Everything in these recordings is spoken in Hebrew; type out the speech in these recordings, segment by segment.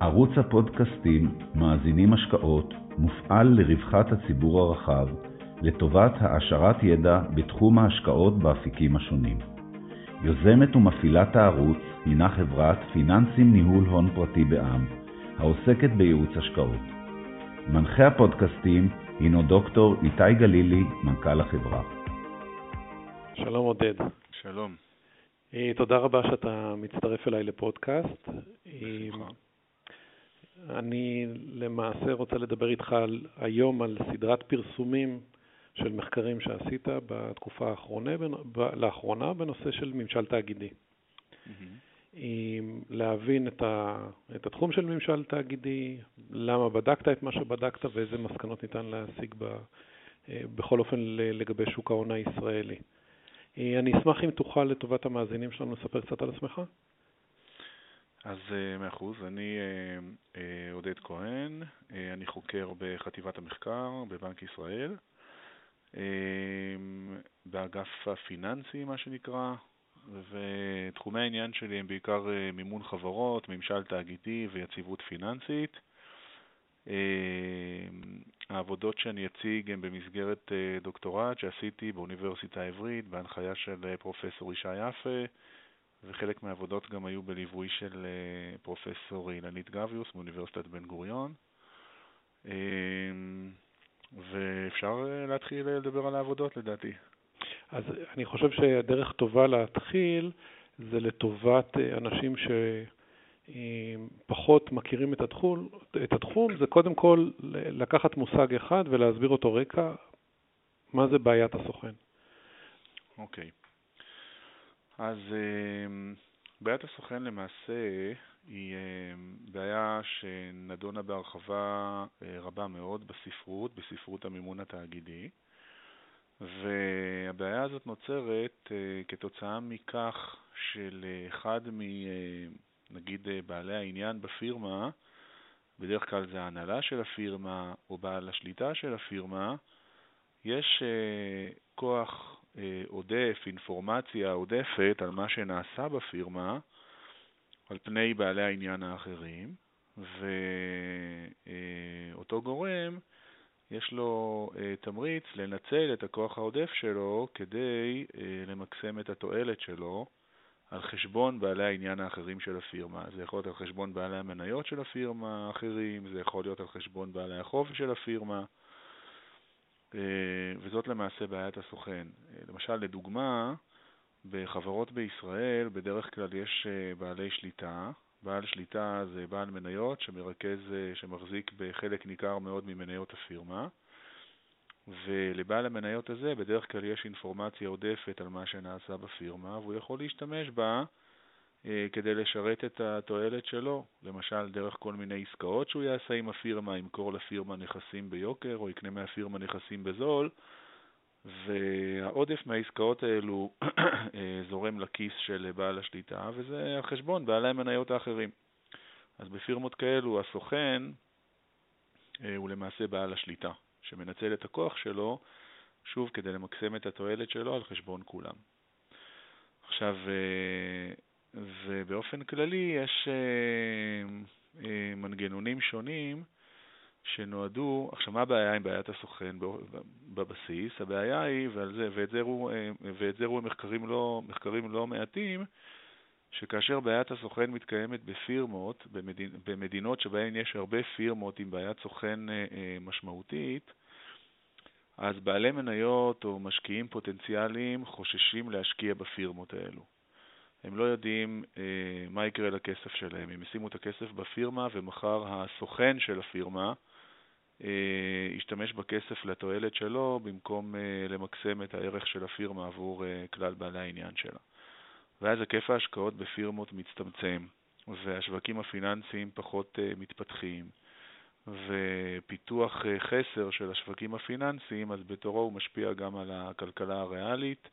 ערוץ הפודקאסטים מאזינים השקעות מופעל לרווחת הציבור הרחב, לטובת העשרת ידע בתחום ההשקעות באפיקים השונים. יוזמת ומפעילת הערוץ הינה חברת פיננסים ניהול הון פרטי בע"מ, העוסקת בייעוץ השקעות. מנחה הפודקאסטים הינו דוקטור איתי גלילי, מנכ"ל החברה. שלום עודד. שלום. אה, תודה רבה שאתה מצטרף אליי לפודקאסט. בשמחה. אני למעשה רוצה לדבר איתך על, היום על סדרת פרסומים של מחקרים שעשית בתקופה האחרונה, ב- לאחרונה בנושא של ממשל תאגידי. עם להבין את, ה, את התחום של ממשל תאגידי, למה בדקת את מה שבדקת ואיזה מסקנות ניתן להשיג ב, אה, בכל אופן לגבי שוק ההון הישראלי. אה, אני אשמח אם תוכל לטובת המאזינים שלנו לספר קצת על עצמך. אז אה, מאה אחוז, אני אה, עודד כהן, אני חוקר בחטיבת המחקר בבנק ישראל, באגף הפיננסי מה שנקרא, ותחומי העניין שלי הם בעיקר מימון חברות, ממשל תאגידי ויציבות פיננסית. העבודות שאני אציג הן במסגרת דוקטורט שעשיתי באוניברסיטה העברית בהנחיה של פרופסור ישי יפה, וחלק מהעבודות גם היו בליווי של אה, פרופסור אילנית גביוס מאוניברסיטת בן גוריון. אה, ואפשר אה, להתחיל לדבר על העבודות לדעתי. אז אני חושב שהדרך טובה להתחיל זה לטובת אנשים שפחות מכירים את התחום, את התחום, זה קודם כל לקחת מושג אחד ולהסביר אותו רקע, מה זה בעיית הסוכן. אוקיי. Okay. אז אמ, בעיית הסוכן למעשה היא אמ, בעיה שנדונה בהרחבה אה, רבה מאוד בספרות, בספרות המימון התאגידי, והבעיה הזאת נוצרת אה, כתוצאה מכך שלאחד. אה, נגיד בעלי העניין בפירמה, בדרך כלל זה ההנהלה של הפירמה או בעל השליטה של הפירמה, יש כוח עודף, אינפורמציה עודפת על מה שנעשה בפירמה על פני בעלי העניין האחרים, ואותו גורם יש לו אה, תמריץ לנצל את הכוח העודף שלו כדי אה, למקסם את התועלת שלו על חשבון בעלי העניין האחרים של הפירמה. זה יכול להיות על חשבון בעלי המניות של הפירמה האחרים, זה יכול להיות על חשבון בעלי החופש של הפירמה. אה, וזאת למעשה בעיית הסוכן. אה, למשל, לדוגמה, בחברות בישראל בדרך כלל יש אה, בעלי שליטה. בעל שליטה זה בעל מניות שמרכז, שמחזיק בחלק ניכר מאוד ממניות הפירמה, ולבעל המניות הזה בדרך כלל יש אינפורמציה עודפת על מה שנעשה בפירמה, והוא יכול להשתמש בה כדי לשרת את התועלת שלו, למשל דרך כל מיני עסקאות שהוא יעשה עם הפירמה, ימכור לפירמה נכסים ביוקר או יקנה מהפירמה נכסים בזול, והעודף מהעסקאות האלו אה, זורם לכיס של בעל השליטה, וזה על חשבון בעלי המניות האחרים. אז בפירמות כאלו הסוכן אה, הוא למעשה בעל השליטה, שמנצל את הכוח שלו, שוב, כדי למקסם את התועלת שלו על חשבון כולם. עכשיו, ובאופן כללי יש אה, אה, מנגנונים שונים שנועדו, עכשיו מה הבעיה עם בעיית הסוכן בבסיס? הבעיה היא, ועל זה, ואת זה הראו, אה, ואת זה הראו מחקרים, לא, מחקרים לא מעטים, שכאשר בעיית הסוכן מתקיימת בפירמות, במדינ, במדינות שבהן יש הרבה פירמות עם בעיית סוכן משמעותית, אז בעלי מניות או משקיעים פוטנציאליים חוששים להשקיע בפירמות האלו. הם לא יודעים אה, מה יקרה לכסף שלהם. הם ישימו את הכסף בפירמה ומחר הסוכן של הפירמה אה, ישתמש בכסף לתועלת שלו במקום אה, למקסם את הערך של הפירמה עבור אה, כלל בעלי העניין שלה. ואז היקף ההשקעות בפירמות מצטמצם, והשווקים הפיננסיים פחות אה, מתפתחים, ופיתוח אה, חסר של השווקים הפיננסיים, אז בתורו הוא משפיע גם על הכלכלה הריאלית,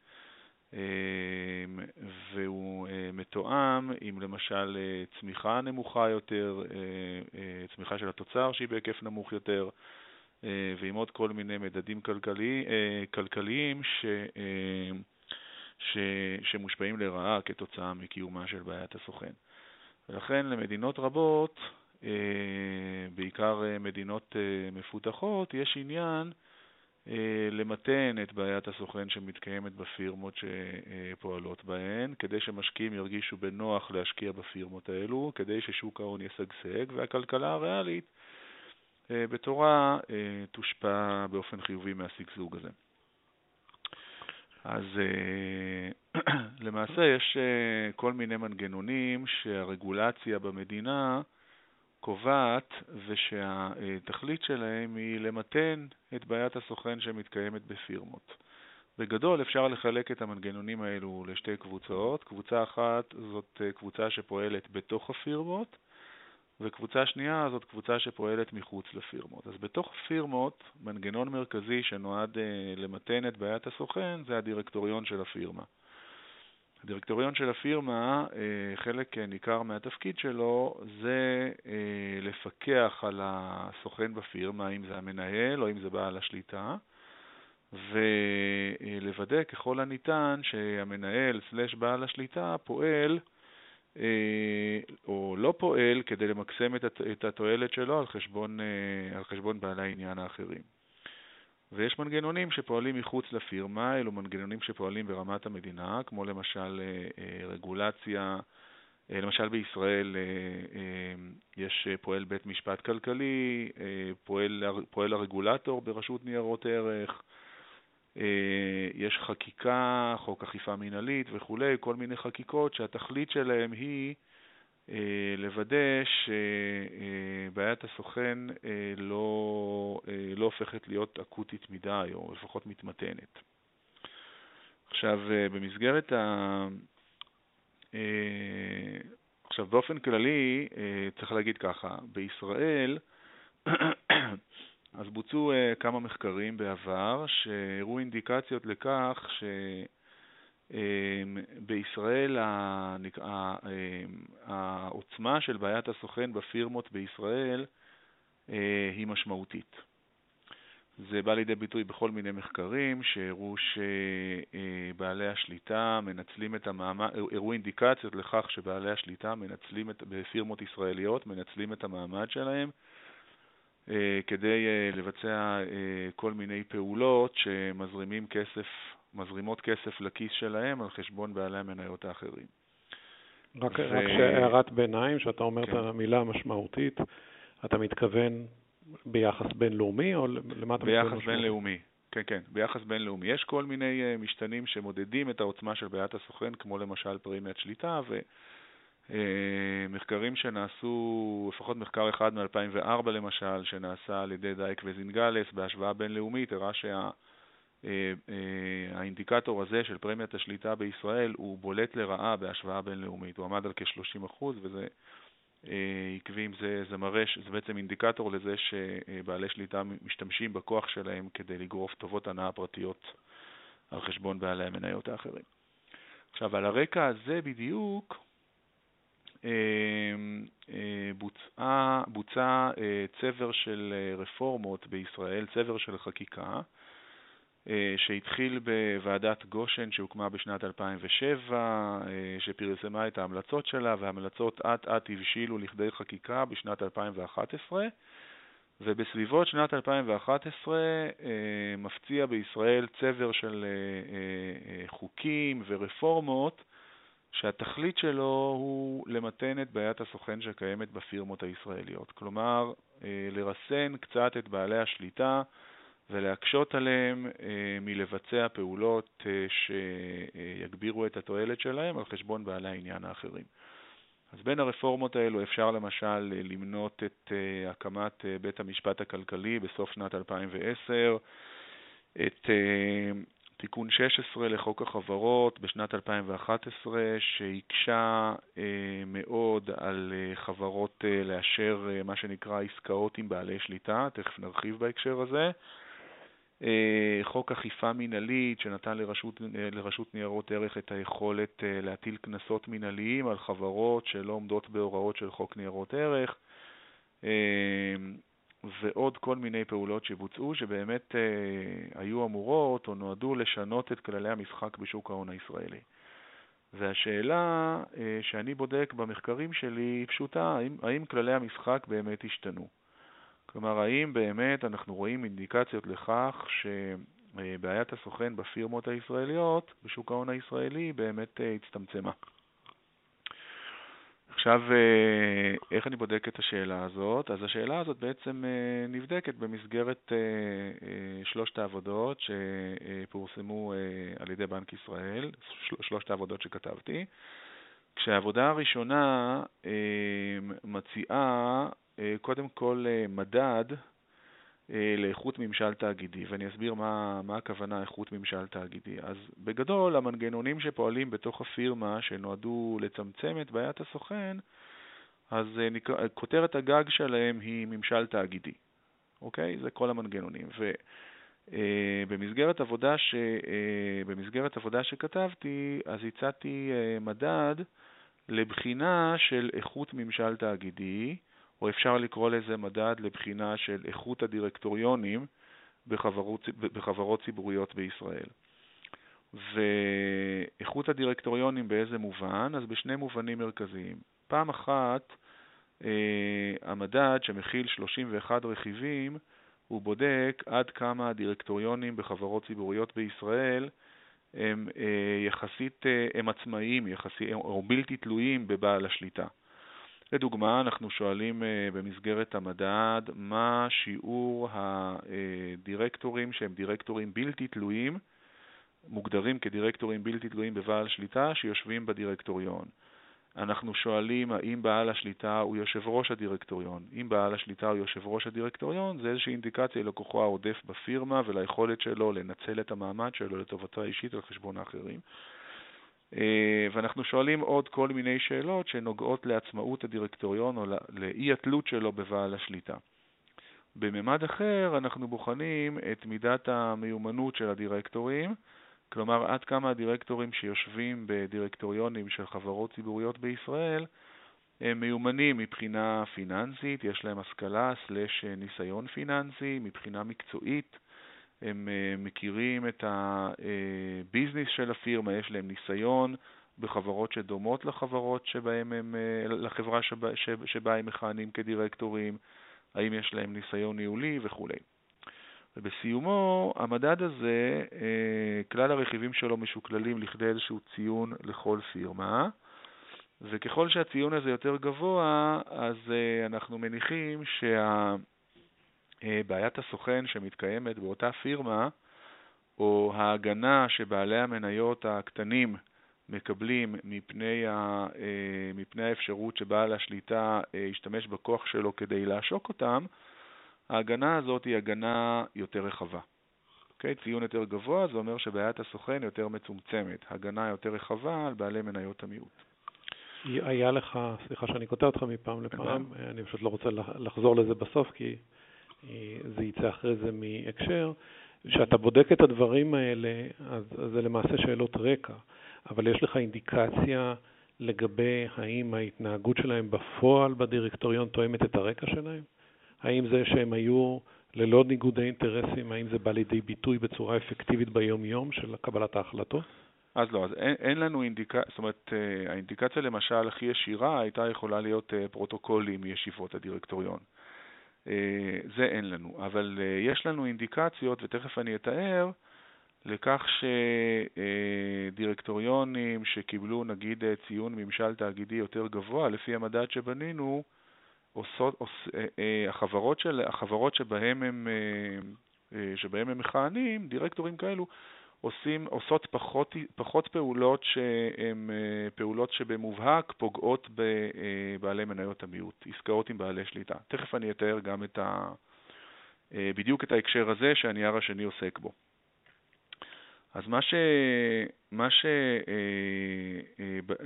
והוא אה, מתואם עם למשל אה, צמיחה נמוכה יותר, אה, צמיחה של התוצר שהיא בהיקף נמוך יותר, ועם עוד כל מיני מדדים כלכלי, כלכליים ש, ש, שמושפעים לרעה כתוצאה מקיומה של בעיית הסוכן. ולכן למדינות רבות בעיקר מדינות מפותחות, יש עניין למתן את בעיית הסוכן שמתקיימת בפירמות שפועלות בהן, כדי שמשקיעים ירגישו בנוח להשקיע בפירמות האלו, כדי ששוק ההון ישגשג, והכלכלה הריאלית בתורה תושפע באופן חיובי מהשגשוג הזה. אז למעשה יש כל מיני מנגנונים שהרגולציה במדינה קובעת ושהתכלית שלהם היא למתן את בעיית הסוכן שמתקיימת בפירמות. בגדול אפשר לחלק את המנגנונים האלו לשתי קבוצות. קבוצה אחת זאת קבוצה שפועלת בתוך הפירמות, וקבוצה שנייה זאת קבוצה שפועלת מחוץ לפירמות. אז בתוך פירמות, מנגנון מרכזי שנועד למתן את בעיית הסוכן זה הדירקטוריון של הפירמה. הדירקטוריון של הפירמה, אה, חלק ניכר מהתפקיד שלו זה אה, לפקח על הסוכן בפירמה, אם זה המנהל או אם זה בעל השליטה, ולוודא ככל הניתן שהמנהל סלש בעל השליטה פועל אה, או לא פועל כדי למקסם את התועלת שלו על חשבון, על חשבון בעלי העניין האחרים. ויש מנגנונים שפועלים מחוץ לפירמה, אלו מנגנונים שפועלים ברמת המדינה, כמו למשל אה, אה, רגולציה, אה, למשל בישראל יש פועל בית משפט כלכלי, פועל, פועל הרגולטור ברשות ניירות ערך, יש חקיקה, חוק אכיפה מינהלית וכולי, כל מיני חקיקות שהתכלית שלהם היא לוודא שבעיית הסוכן אה, לא, אה, לא הופכת להיות אקוטית מדי, או לפחות מתמתנת. עכשיו, במסגרת ה... עכשיו, באופן כללי, צריך להגיד ככה, בישראל אז בוצעו כמה מחקרים בעבר שהראו אינדיקציות לכך ש... בישראל אמ, העוצמה של בעיית הסוכן בפירמות בישראל אה, היא משמעותית. זה בא לידי ביטוי בכל מיני מחקרים שהראו שבעלי השליטה מנצלים את המעמד, הראו אינדיקציות לכך שבעלי השליטה מנצלים את, בפירמות ישראליות, מנצלים את המעמד שלהם אה, כדי אה, לבצע כל מיני פעולות שמזרימים כסף מזרימות כסף לכיס שלהם על חשבון בעלי המניות האחרים. רק, ו... רק שהערת ביניים, שאתה אומר כן. את המילה המשמעותית, אתה מתכוון ביחס בינלאומי או למה אתה מתכוון? ביחס בינלאומי, כן, כן, ביחס בינלאומי. יש כל מיני uh, משתנים שמודדים את העוצמה של בעיית הסוכן, כמו למשל פרימיית שליטה, ומחקרים uh, שנעשו, לפחות מחקר אחד מ-2004 למשל, שנעשה על ידי דייק וזינגלס בהשוואה בינלאומית, הראה שה... אה, אה, האינדיקטור הזה של פרמיית השליטה בישראל הוא בולט לרעה בהשוואה בינלאומית, הוא עמד על כ-30% וזה אה, עקבי זה, זה מראה, זה בעצם אינדיקטור לזה שבעלי שליטה משתמשים בכוח שלהם כדי לגרוף טובות הנאה פרטיות על חשבון בעלי המניות האחרים. עכשיו, על הרקע הזה בדיוק בוצע, בוצע צבר של רפורמות בישראל, צבר של חקיקה, שהתחיל בוועדת גושן שהוקמה בשנת 2007, אה, שפרסמה את ההמלצות שלה, וההמלצות אט אט הבשילו לכדי חקיקה בשנת 2011, ובסביבות שנת 2011 אה, מפציע בישראל צבר של חוקים ורפורמות שהתכלית שלו הוא למתן את בעיית הסוכן שקיימת בפירמות הישראליות. כלומר, לרסן קצת את בעלי השליטה ולהקשות עליהם אה, מלבצע פעולות אה, שיגבירו את התועלת שלהם על חשבון בעלי העניין האחרים. אז בין הרפורמות האלו אפשר למשל למנות את אה, הקמת בית המשפט הכלכלי בסוף שנת 2010, את תיקון 16 לחוק החברות בשנת 2011, שהקשה מאוד על חברות לאשר מה שנקרא עסקאות עם בעלי שליטה, תכף נרחיב בהקשר הזה. אה, חוק אכיפה מינהלית שנתן לרשות, אה, לרשות ניירות ערך את היכולת אה, להטיל קנסות מינהליים על חברות שלא עומדות בהוראות של חוק ניירות ערך ועוד כל מיני פעולות שבוצעו שבאמת היו אמורות או נועדו לשנות את כללי המשחק בשוק ההון הישראלי. והשאלה שאני בודק במחקרים שלי היא פשוטה, האם, האם כללי המשחק באמת השתנו? כלומר, האם באמת אנחנו רואים אינדיקציות לכך שבעיית הסוכן בפירמות הישראליות, בשוק ההון הישראלי, באמת אה, הצטמצמה? עכשיו, אה, איך אני בודק את השאלה הזאת? אז השאלה הזאת בעצם אה, נבדקת במסגרת שלושת העבודות שפורסמו על ידי בנק ישראל, שלושת העבודות שכתבתי, כשהעבודה הראשונה מציעה קודם כל מדד אה, לאיכות ממשל תאגידי, ואני אסביר מה, מה הכוונה איכות ממשל תאגידי. אז בגדול, המנגנונים שפועלים בתוך הפירמה שנועדו לצמצם את בעיית הסוכן, אז אה, נקרא, כותרת הגג שלהם היא ממשל תאגידי, אוקיי? זה כל המנגנונים. ובמסגרת אה, עבודה, ש, במסגרת עבודה שכתבתי, אז הצעתי מדד לבחינה של איכות ממשל תאגידי, או אפשר לקרוא לזה מדד לבחינה של איכות הדירקטוריונים בחברות, בחברות ציבוריות בישראל. ואיכות הדירקטוריונים באיזה מובן? אז בשני מובנים מרכזיים. פעם אחת, אה, המדד שמכיל 31 רכיבים, הוא בודק עד כמה הדירקטוריונים בחברות ציבוריות בישראל הם אה, יחסית, אה, הם עצמאיים, יחסית, או בלתי תלויים בבעל השליטה. לדוגמה, אנחנו שואלים אה, במסגרת המדד מה שיעור הדירקטורים שהם דירקטורים בלתי תלויים, מוגדרים כדירקטורים בלתי תלויים בבעל שליטה שיושבים בדירקטוריון. אנחנו שואלים האם בעל השליטה הוא יושב ראש הדירקטוריון. אם בעל השליטה הוא יושב ראש הדירקטוריון, זה איזושהי אינדיקציה לכוחו העודף בפירמה וליכולת שלו לנצל את המעמד שלו לטובתו האישית על חשבון האחרים. אה, ואנחנו שואלים עוד כל מיני שאלות שנוגעות לעצמאות הדירקטוריון או לאי התלות שלו בבעל השליטה. בממד אחר אנחנו בוחנים את מידת המיומנות של הדירקטורים, כלומר עד כמה הדירקטורים שיושבים בדירקטוריונים של חברות ציבוריות בישראל הם מיומנים מבחינה פיננסית, יש להם השכלה סלש ניסיון פיננסי, מבחינה מקצועית, הם אה, מכירים את הביזנס של הפירמה, יש להם ניסיון בחברות שדומות לחברות שבהם הם, אה, לחברה שבה, שבה הם מכהנים כדירקטורים, האם יש להם ניסיון ניהולי וכו'. ובסיומו, המדד הזה, אה, כלל הרכיבים שלו משוקללים לכדי איזשהו ציון לכל פירמה, וככל שהציון הזה יותר גבוה, אז אנחנו מניחים שה... אה, הסוכן שמתקיימת באותה פירמה, או ההגנה שבעלי המניות הקטנים מקבלים מפני, ה, אה, מפני האפשרות שבעל השליטה אה, ישתמש בכוח שלו כדי לעשוק אותם, ההגנה הזאת היא הגנה יותר רחבה. Okay, אוקיי? ציון יותר גבוה זה אומר שבעיית הסוכן יותר מצומצמת, הגנה יותר רחבה על בעלי מניות המיעוט. היה לך, סליחה שאני קוטע אותך מפעם לפעם, אני פשוט לא רוצה לחזור לזה בסוף כי זה יצא אחרי זה מהקשר, כשאתה בודק את הדברים האלה, אז, אז זה למעשה שאלות רקע, אבל יש לך אינדיקציה לגבי האם ההתנהגות שלהם בפועל בדירקטוריון תואמת את הרקע שלהם? האם זה שהם היו ללא ניגודי אינטרסים, האם זה בא לידי ביטוי בצורה אפקטיבית ביום-יום של קבלת ההחלטות? אז לא, אז אין, אין לנו אינדיקציה, זאת אומרת, אה, האינדיקציה למשל הכי ישירה הייתה יכולה להיות אה, פרוטוקולים מישיבות הדירקטוריון. אה, זה אין לנו, אבל יש לנו אינדיקציות, ותכף אני אתאר, לכך שדירקטוריונים שקיבלו נגיד ציון ממשל תאגידי יותר גבוה, לפי המדד שבנינו, עושות, עוש, אה, החברות, של, החברות שבהם הם, שבהם הם מכהנים, דירקטורים כאלו, עושים, עושות פחות, פחות פעולות שהן אה, פעולות שבמובהק פוגעות בבעלי אה, מניות המיעוט, עסקאות עם בעלי שליטה. תכף אני אתאר גם את ה... אה, בדיוק את ההקשר הזה שהנייר השני עוסק בו. אז מה ש... מה ש...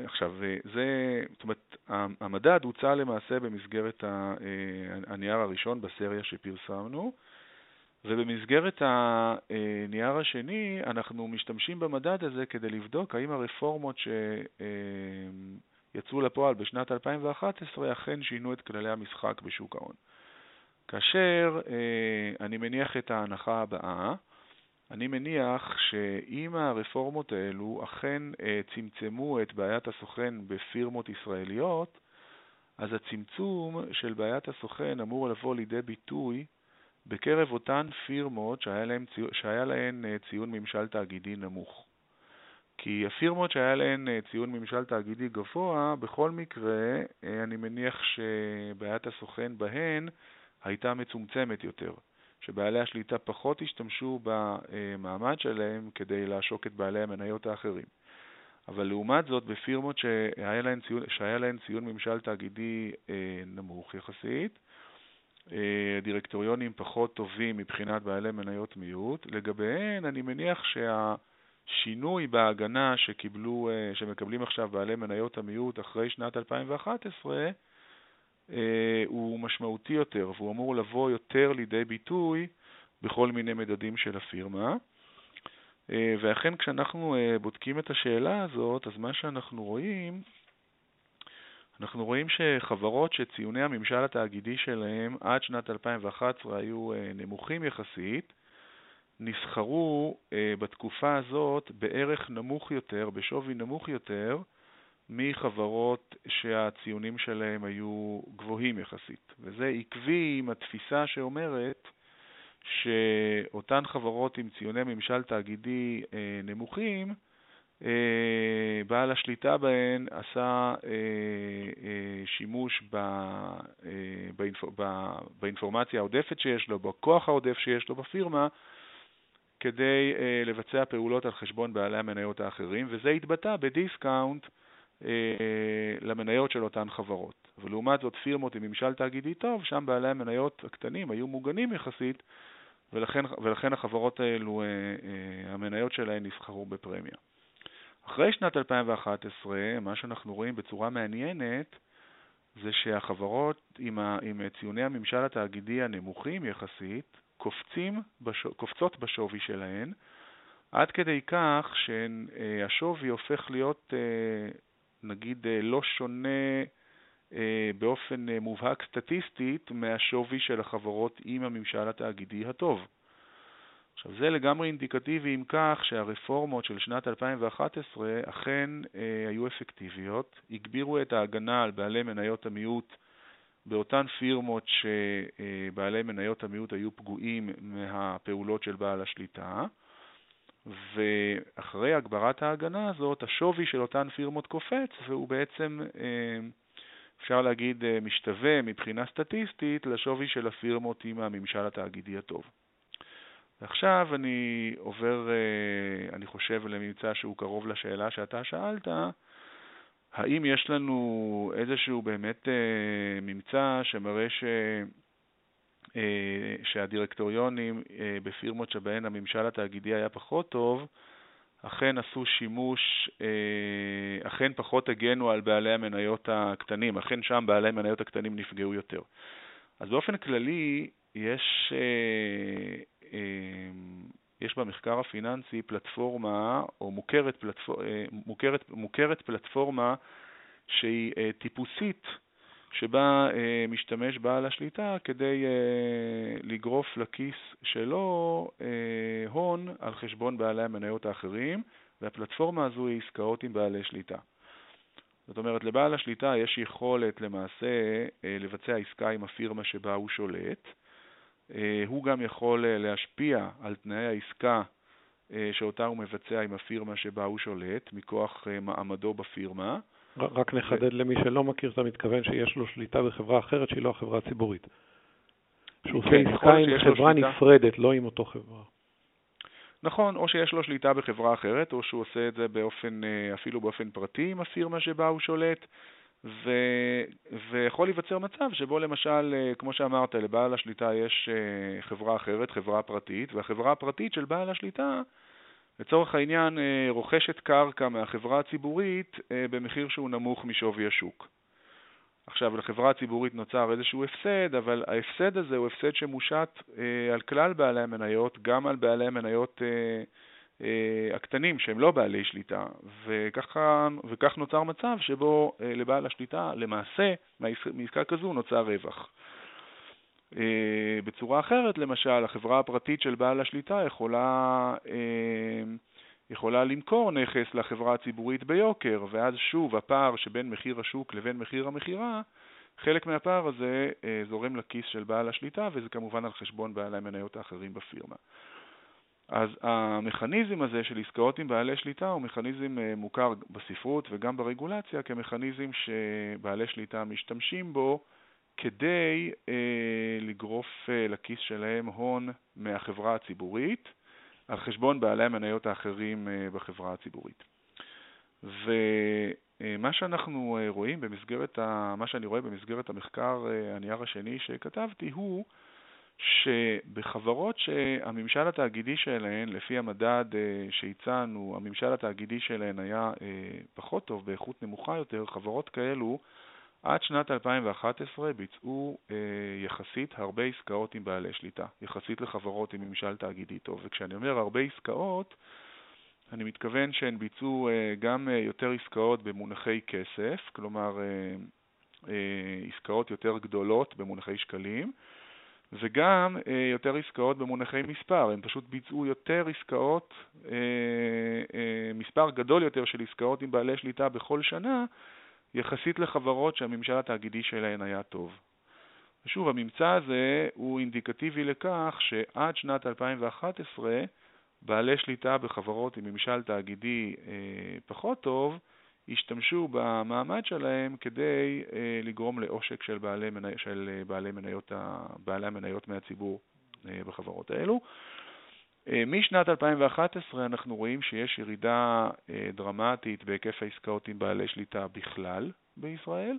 עכשיו, זה... זאת אומרת, המדד הוצע למעשה במסגרת הנייר הראשון בסריה שפרסמנו, ובמסגרת הנייר השני אנחנו משתמשים במדד הזה כדי לבדוק האם הרפורמות שיצאו לפועל בשנת 2011 אכן שינו את כללי המשחק בשוק ההון. כאשר אה, אני מניח את ההנחה הבאה, אני מניח שאם הרפורמות האלו אכן אה, צמצמו את בעיית הסוכן בפירמות ישראליות, אז הצמצום של בעיית הסוכן אמור לבוא לידי ביטוי בקרב אותן פירמות שהיה להן, שהיה להן אה, ציון ממשל תאגידי נמוך. כי הפירמות שהיה להן אה, ציון ממשל תאגידי גבוה, בכל מקרה, אני מניח שבעיית הסוכן בהן הייתה מצומצמת יותר, שבעלי השליטה פחות השתמשו במעמד שלהם כדי לעשוק את בעלי המניות האחרים. אבל לעומת זאת, בפירמות שהיה להן ציון, שהיה להן ציון ממשל תאגידי אה, נמוך יחסית, אה, דירקטוריונים פחות טובים מבחינת בעלי מניות מיעוט, לגביהן אני מניח שהשינוי בהגנה שקיבלו, אה, שמקבלים עכשיו בעלי מניות המיעוט אחרי שנת 2011 אה, הוא משמעותי יותר והוא אמור לבוא יותר לידי ביטוי בכל מיני מדדים של הפירמה. אה, ואכן כשאנחנו אה, בודקים את השאלה הזאת, אז מה שאנחנו רואים, אנחנו רואים שחברות שציוני הממשל התאגידי שלהם עד שנת 2011 היו אה, נמוכים יחסית, נסחרו בתקופה הזאת בערך נמוך יותר, בשווי נמוך יותר, מחברות שהציונים שלהם היו גבוהים יחסית. וזה עקבי עם התפיסה שאומרת שאותן חברות עם ציוני ממשל תאגידי אה, נמוכים, אה, בעל השליטה בהן עשה אה, אה, שימוש ב, אה, באינפ, ב, באינפורמציה העודפת שיש לו, בכוח העודף שיש לו בפירמה, כדי אה, לבצע פעולות על חשבון בעלי המניות האחרים, וזה התבטא בדיסקאונט למניות של אותן חברות. ולעומת זאת פירמות עם ממשל תאגידי טוב, שם בעלי המניות הקטנים היו מוגנים יחסית, ולכן, ולכן החברות האלו, אה, אה, המניות שלהן נסחרו בפרמיה. אחרי שנת 2011, מה שאנחנו רואים בצורה מעניינת, זה שהחברות עם, ה, עם ציוני הממשל התאגידי הנמוכים יחסית, קופצים, בשו, קופצות בשווי שלהן, עד כדי כך שהשווי הופך להיות, נגיד, לא שונה אה, באופן אה, מובהק סטטיסטית מהשווי של החברות עם הממשל התאגידי הטוב. עכשיו זה לגמרי אינדיקטיבי אם כך שהרפורמות של שנת 2011 אכן אה, היו אפקטיביות, הגבירו את ההגנה על בעלי מניות המיעוט באותן פירמות שבעלי מניות המיעוט היו פגועים מהפעולות של בעל השליטה, ואחרי הגברת ההגנה הזאת, השווי של אותן פירמות קופץ, והוא בעצם אה, אפשר להגיד, אה, משתווה מבחינה סטטיסטית לשווי של הפירמות עם הממשל התאגידי הטוב. ועכשיו אני עובר, אה, אני חושב, לממצא שהוא קרוב לשאלה שאתה שאלת, האם יש לנו איזשהו באמת ממצא שמראה ש... שהדירקטוריונים בפירמות שבהן הממשל התאגידי היה פחות טוב, אכן עשו שימוש, אה, אכן פחות הגנו על בעלי המניות הקטנים, אכן שם בעלי המניות הקטנים נפגעו יותר. אז באופן כללי יש, אה, אה, יש במחקר הפיננסי פלטפורמה, או מוכרת, פלטפור, מוכרת, מוכרת פלטפורמה שהיא טיפוסית שבה אה, משתמש בעל השליטה כדי אה, לגרוף לכיס שלו אה, הון על חשבון בעלי המניות האחרים, והפלטפורמה הזו היא עסקאות עם בעלי שליטה. זאת אומרת, לבעל השליטה יש יכולת למעשה אה, לבצע עסקה עם הפירמה שבה הוא שולט. אה, הוא גם יכול אה, להשפיע על תנאי העסקה אה, שאותה הוא מבצע עם הפירמה שבה הוא שולט, מכוח אה, מעמדו בפירמה. רק נחדד למי שלא מכיר, אתה מתכוון שיש לו שליטה בחברה אחרת שהיא לא החברה הציבורית. שהוא עושה עסקה עם חברה נפרדת, לא עם אותו חברה. נכון, או שיש לו שליטה בחברה אחרת, או שהוא עושה את זה באופן, אה, אפילו באופן פרטי עם הפירמה שבה הוא שולט, ו... ויכול להיווצר מצב שבו למשל, אה, כמו שאמרת, לבעל השליטה יש אה, חברה אחרת, חברה פרטית, והחברה הפרטית של בעל השליטה לצורך העניין אה, רוכשת קרקע מהחברה הציבורית אה, במחיר שהוא נמוך משווי השוק. עכשיו, לחברה הציבורית נוצר איזשהו הפסד, אבל ההפסד הזה הוא הפסד שמושת אה, על כלל בעלי המניות, גם על בעלי המניות הקטנים שהם לא בעלי שליטה, וככה, וכך נוצר מצב שבו לבעל השליטה, למעשה, מעסקה כזו נוצר רווח. אה, בצורה אחרת, למשל, החברה הפרטית של בעל השליטה יכולה, יכולה למכור נכס לחברה הציבורית ביוקר, ואז שוב הפער שבין מחיר השוק לבין מחיר המכירה, חלק מהפער הזה זורם לכיס של בעל השליטה, וזה כמובן על חשבון בעלי המניות האחרים בפירמה. אז המכניזם הזה של עסקאות עם בעלי שליטה הוא מכניזם מוכר בספרות וגם ברגולציה כמכניזם שבעלי שליטה משתמשים בו כדי אה, לגרוף אה, לכיס שלהם הון מהחברה הציבורית על חשבון בעלי המניות האחרים אה, בחברה הציבורית. ומה שאנחנו אה, רואים במסגרת, ה, מה שאני רואה במסגרת המחקר, אה, הנייר השני שכתבתי, הוא שבחברות שהממשל התאגידי שלהן, לפי המדד אה, שהצענו, הממשל התאגידי שלהן היה אה, פחות טוב, באיכות נמוכה יותר, חברות כאלו עד שנת 2011 ביצעו אה, יחסית הרבה עסקאות עם בעלי שליטה, יחסית לחברות עם ממשל תאגידי טוב. וכשאני אומר הרבה עסקאות, אני מתכוון שהן ביצעו אה, גם אה, יותר עסקאות במונחי כסף, כלומר אה, אה, עסקאות יותר גדולות במונחי שקלים, וגם אה, יותר עסקאות במונחי מספר, הם פשוט ביצעו יותר עסקאות, אה, אה, מספר גדול יותר של עסקאות עם בעלי שליטה בכל שנה, יחסית לחברות שהממשל התאגידי שלהן היה טוב. ושוב, הממצא הזה הוא אינדיקטיבי לכך שעד שנת 2011 בעלי שליטה בחברות עם ממשל תאגידי אה, פחות טוב השתמשו במעמד שלהם כדי אה, לגרום לעושק של בעלי, מני, של אה, בעלי, מניות, בעלי המניות מהציבור אה, בחברות האלו. אה, משנת 2011 אנחנו רואים שיש ירידה אה, דרמטית בהיקף העסקאות עם בעלי שליטה בכלל בישראל,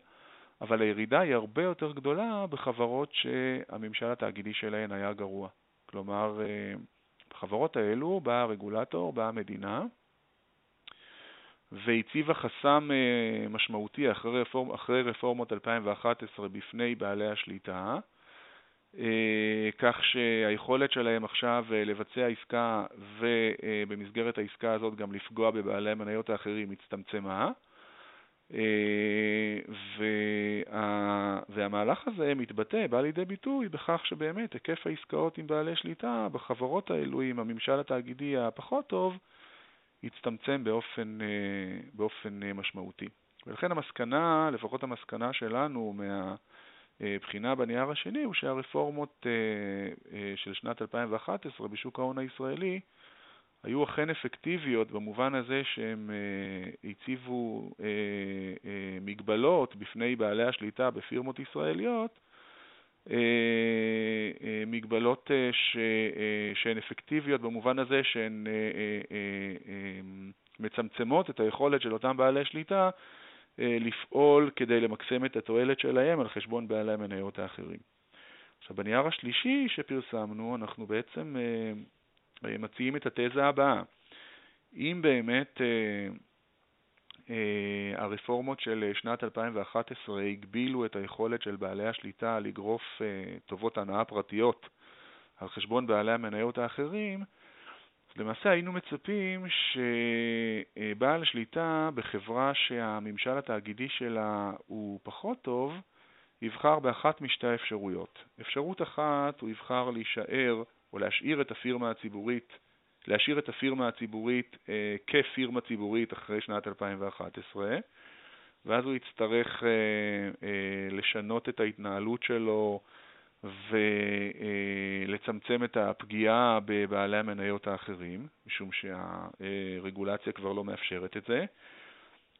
אבל הירידה היא הרבה יותר גדולה בחברות שהממשל התאגידי שלהן היה גרוע. כלומר, אה, בחברות האלו בא הרגולטור, באה המדינה, והציבה חסם משמעותי אחרי, רפורמ, אחרי רפורמות 2011 בפני בעלי השליטה, אה, כך שהיכולת שלהם עכשיו אה, לבצע עסקה ובמסגרת העסקה הזאת גם לפגוע בבעלי המניות האחרים הצטמצמה. אה, והמהלך הזה מתבטא, בא לידי ביטוי בכך שבאמת היקף העסקאות עם בעלי שליטה בחברות האלו עם הממשל התאגידי הפחות טוב הצטמצם באופן, באופן משמעותי. ולכן המסקנה, לפחות המסקנה שלנו מה... בחינה בנייר השני הוא שהרפורמות אה, אה, של שנת 2011 בשוק ההון הישראלי היו אכן אפקטיביות במובן הזה שהם אה, הציבו מגבלות בפני בעלי השליטה בפירמות ישראליות, מגבלות שהן אפקטיביות במובן הזה שהן מצמצמות את היכולת של אותם בעלי שליטה אה, לפעול כדי למקסם את התועלת שלהם על חשבון בעלי המניות האחרים. עכשיו, בנייר השלישי שפרסמנו, אנחנו בעצם אה, אה, מציעים את התזה הבאה. אם באמת הרפורמות של שנת 2011 הגבילו את היכולת של בעלי השליטה לגרוף טובות הנאה פרטיות על חשבון בעלי המניות האחרים, אז למעשה היינו מצפים שבעל שליטה בחברה שהממשל התאגידי שלה הוא פחות טוב, יבחר באחת משתי האפשרויות. אפשרות אחת, הוא יבחר להישאר או להשאיר את הפירמה הציבורית, להשאיר את הפירמה הציבורית אה, כפירמה ציבורית אחרי שנת 2011, ואז הוא יצטרך אה, אה, לשנות את ההתנהלות שלו, ולצמצם את הפגיעה בבעלי המניות האחרים, משום שהרגולציה כבר לא מאפשרת את זה.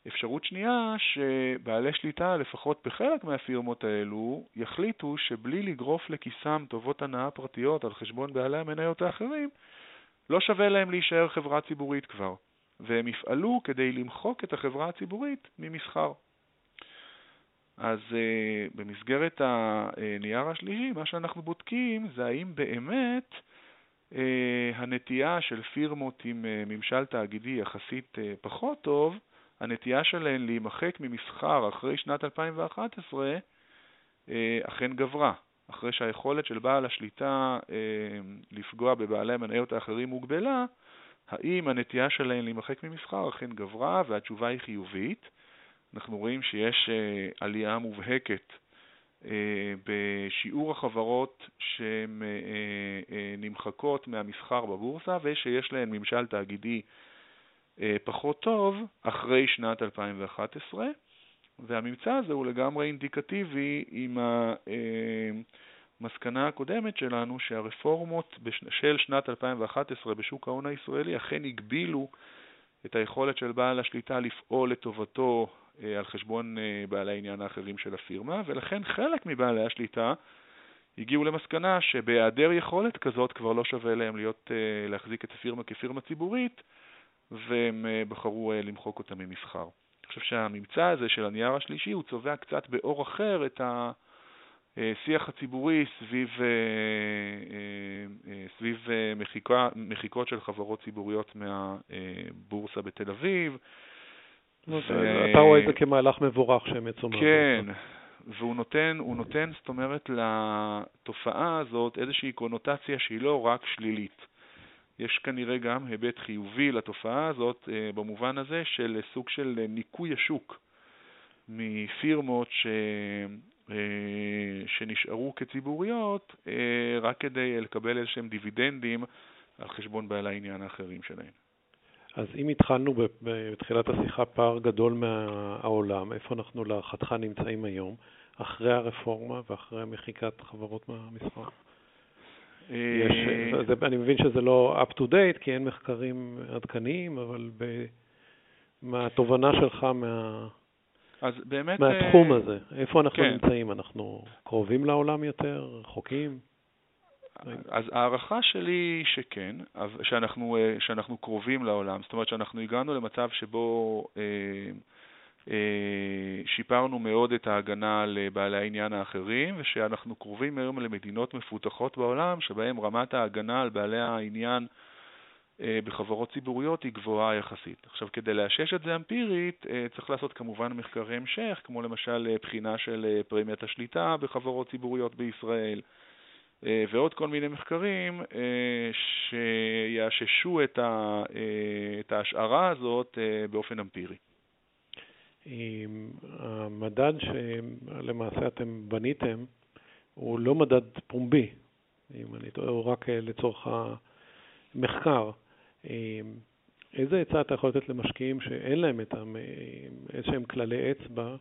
אפשרות שנייה, שבעלי שליטה, לפחות בחלק מהפירמות האלו, יחליטו שבלי לגרוף לכיסם טובות הנאה פרטיות על חשבון בעלי המניות האחרים, לא שווה להם להישאר חברה ציבורית כבר, והם יפעלו כדי למחוק את החברה הציבורית ממסחר. אז uh, במסגרת הנייר השלישי, מה שאנחנו בודקים זה האם באמת uh, הנטייה של פירמות עם uh, ממשל תאגידי יחסית uh, פחות טוב, הנטייה שלהן להימחק ממסחר אחרי שנת 2011 uh, אכן גברה, אחרי שהיכולת של בעל השליטה uh, לפגוע בבעלי המניות האחרים הוגבלה, האם הנטייה שלהן להימחק ממסחר אכן גברה, והתשובה היא חיובית. אנחנו רואים שיש אה, עלייה מובהקת בשיעור החברות שהן נמחקות מהמסחר בבורסה ושיש להן ממשל תאגידי פחות טוב אחרי שנת 2011, והממצא הזה הוא לגמרי אינדיקטיבי עם המסקנה הקודמת שלנו שהרפורמות של שנת 2011 בשוק ההון הישראלי אכן הגבילו את היכולת של בעל השליטה לפעול לטובתו אה, על חשבון אה, בעלי העניין האחרים של הפירמה, ולכן חלק מבעלי השליטה הגיעו למסקנה שבהיעדר יכולת כזאת כבר לא שווה להם להיות, אה, להחזיק את הפירמה כפירמה ציבורית, והם בחרו למחוק אותה ממסחר. אני חושב שהממצא הזה של הנייר השלישי הוא צובע קצת באור אחר את השיח הציבורי סביב, סביב מחיקה, מחיקות של חברות ציבוריות מהבורסה בתל אביב, אתה רואה את זה כמהלך מבורך שהם יצאו מהבורסה. כן, והוא נותן, הוא נותן, זאת אומרת, לתופעה הזאת איזושהי קונוטציה שהיא לא רק שלילית. יש כנראה גם היבט חיובי לתופעה הזאת אה, במובן הזה של סוג של ניקוי השוק מפירמות ש... אה, שנשארו כציבוריות אה, רק כדי לקבל איזשהם דיבידנדים על חשבון בעלי העניין האחרים שלהם. אז אם התחלנו בתחילת השיחה פער גדול מהעולם, איפה אנחנו להערכתך נמצאים היום, אחרי הרפורמה ואחרי מחיקת חברות מהמסחר? יש, אה, זה, אני מבין שזה לא up to date, כי אין מחקרים עדכניים, אבל ב, מהתובנה שלך מה, אז באמת, מהתחום אה, הזה, איפה אנחנו כן. נמצאים? אנחנו קרובים לעולם יותר, רחוקים? אז ההערכה שלי היא שכן, שאנחנו, אה, שאנחנו קרובים לעולם, זאת אומרת שאנחנו הגענו למצב שבו אה, אה, שיפרנו מאוד את ההגנה על בעלי העניין האחרים, ושאנחנו קרובים היום למדינות מפותחות בעולם, שבהן רמת ההגנה על בעלי העניין אה, בחברות ציבוריות היא גבוהה יחסית. עכשיו, כדי לאשש את זה אמפירית, אה, צריך לעשות כמובן מחקרי המשך, כמו למשל בחינה של פרמיית השליטה בחברות ציבוריות בישראל, אה, ועוד כל מיני מחקרים אה, שיאששו אה, את ההשערה הזאת באופן אמפירי. המדד שלמעשה אתם בניתם הוא לא מדד פומבי, אם אני טועה, הוא רק לצורך המחקר. איזה עצה אתה יכול לתת למשקיעים שאין להם את איזשהם כללי אצבע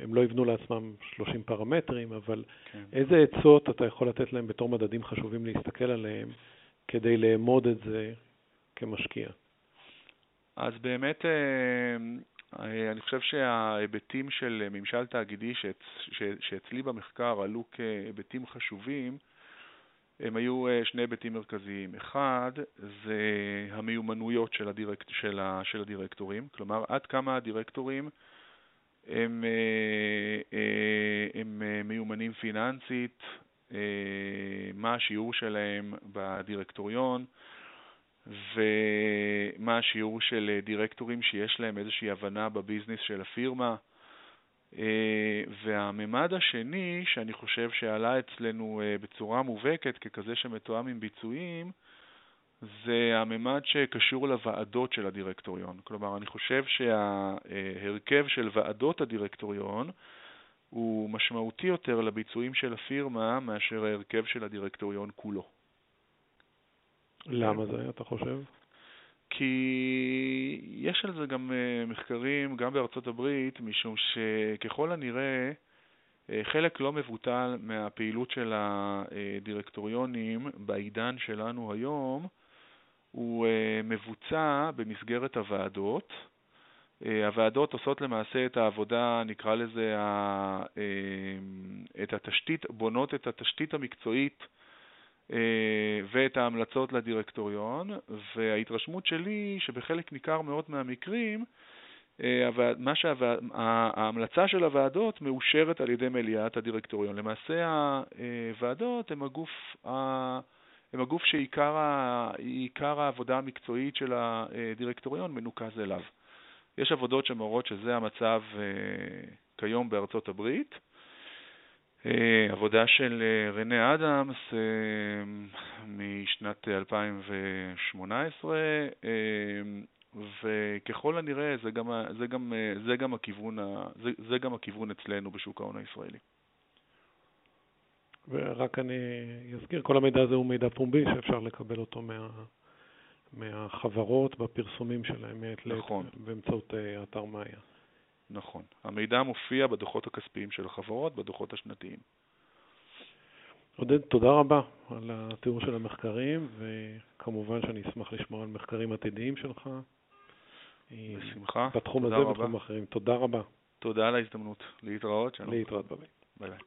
הם לא יבנו לעצמם 30 פרמטרים, אבל כן. איזה עצות אתה יכול לתת להם בתור מדדים חשובים להסתכל עליהם כדי לאמוד את זה כמשקיע? אז באמת, אה, אה, אני חושב שההיבטים של ממשל תאגידי שאצלי במחקר עלו כהיבטים חשובים, הם היו אה, שני היבטים מרכזיים. אחד, זה המיומנויות של, הדירקט, של, הדירקטורים, כלומר, עד כמה הדירקטורים הם, אה, אה, הם אה, מיומנים פיננסית, מה השיעור שלהם בדירקטוריון ומה השיעור של דירקטורים שיש להם איזושהי הבנה בביזנס של הפירמה. והממד השני, שאני חושב שעלה אצלנו בצורה מובהקת ככזה שמתואם עם ביצועים, זה הממד שקשור לוועדות של הדירקטוריון. כלומר, אני חושב שההרכב של ועדות הדירקטוריון הוא משמעותי יותר לביצועים של הפירמה מאשר ההרכב של הדירקטוריון כולו. למה זה, אתה חושב? כי יש על זה גם אה, מחקרים, גם בארצות הברית, משום שככל הנראה אה, חלק לא מבוטל מהפעילות של הדירקטוריונים בעידן שלנו היום הוא אה, מבוצע במסגרת הוועדות. אה, הוועדות עושות למעשה את העבודה, נקרא לזה, אה, את התשתית, בונות את התשתית המקצועית ואת ההמלצות לדירקטוריון, וההתרשמות שלי שבחלק ניכר מאוד מהמקרים, מה שהווע... ההמלצה של הוועדות מאושרת על ידי מליאת הדירקטוריון. למעשה הוועדות הן הגוף הם הגוף שעיקר העבודה המקצועית של הדירקטוריון מנוקז אליו. יש עבודות שמראות שזה המצב אה, כיום בארצות הברית. אה, עבודה של אה, רנה אדמס משנת 2018, וככל הנראה זה גם, זה גם, זה גם, הכיוון, זה, זה גם הכיוון אצלנו בשוק ההון הישראלי. ורק אני אזכיר, כל המידע הזה הוא מידע פומבי שאפשר לקבל אותו מה, מהחברות בפרסומים שלהם מעת לעת נכון. באמצעות אה, אתר מאיה. נכון. המידע מופיע בדוחות הכספיים של החברות, בדוחות השנתיים. עודד, תודה רבה על התיאור של המחקרים, וכמובן שאני אשמח לשמוע על מחקרים עתידיים שלך. בשמחה. בתחום הזה רבה. ובתחומים אחרים. תודה רבה. תודה על ההזדמנות. להתראות. שלום. להתראות. ביי ביי.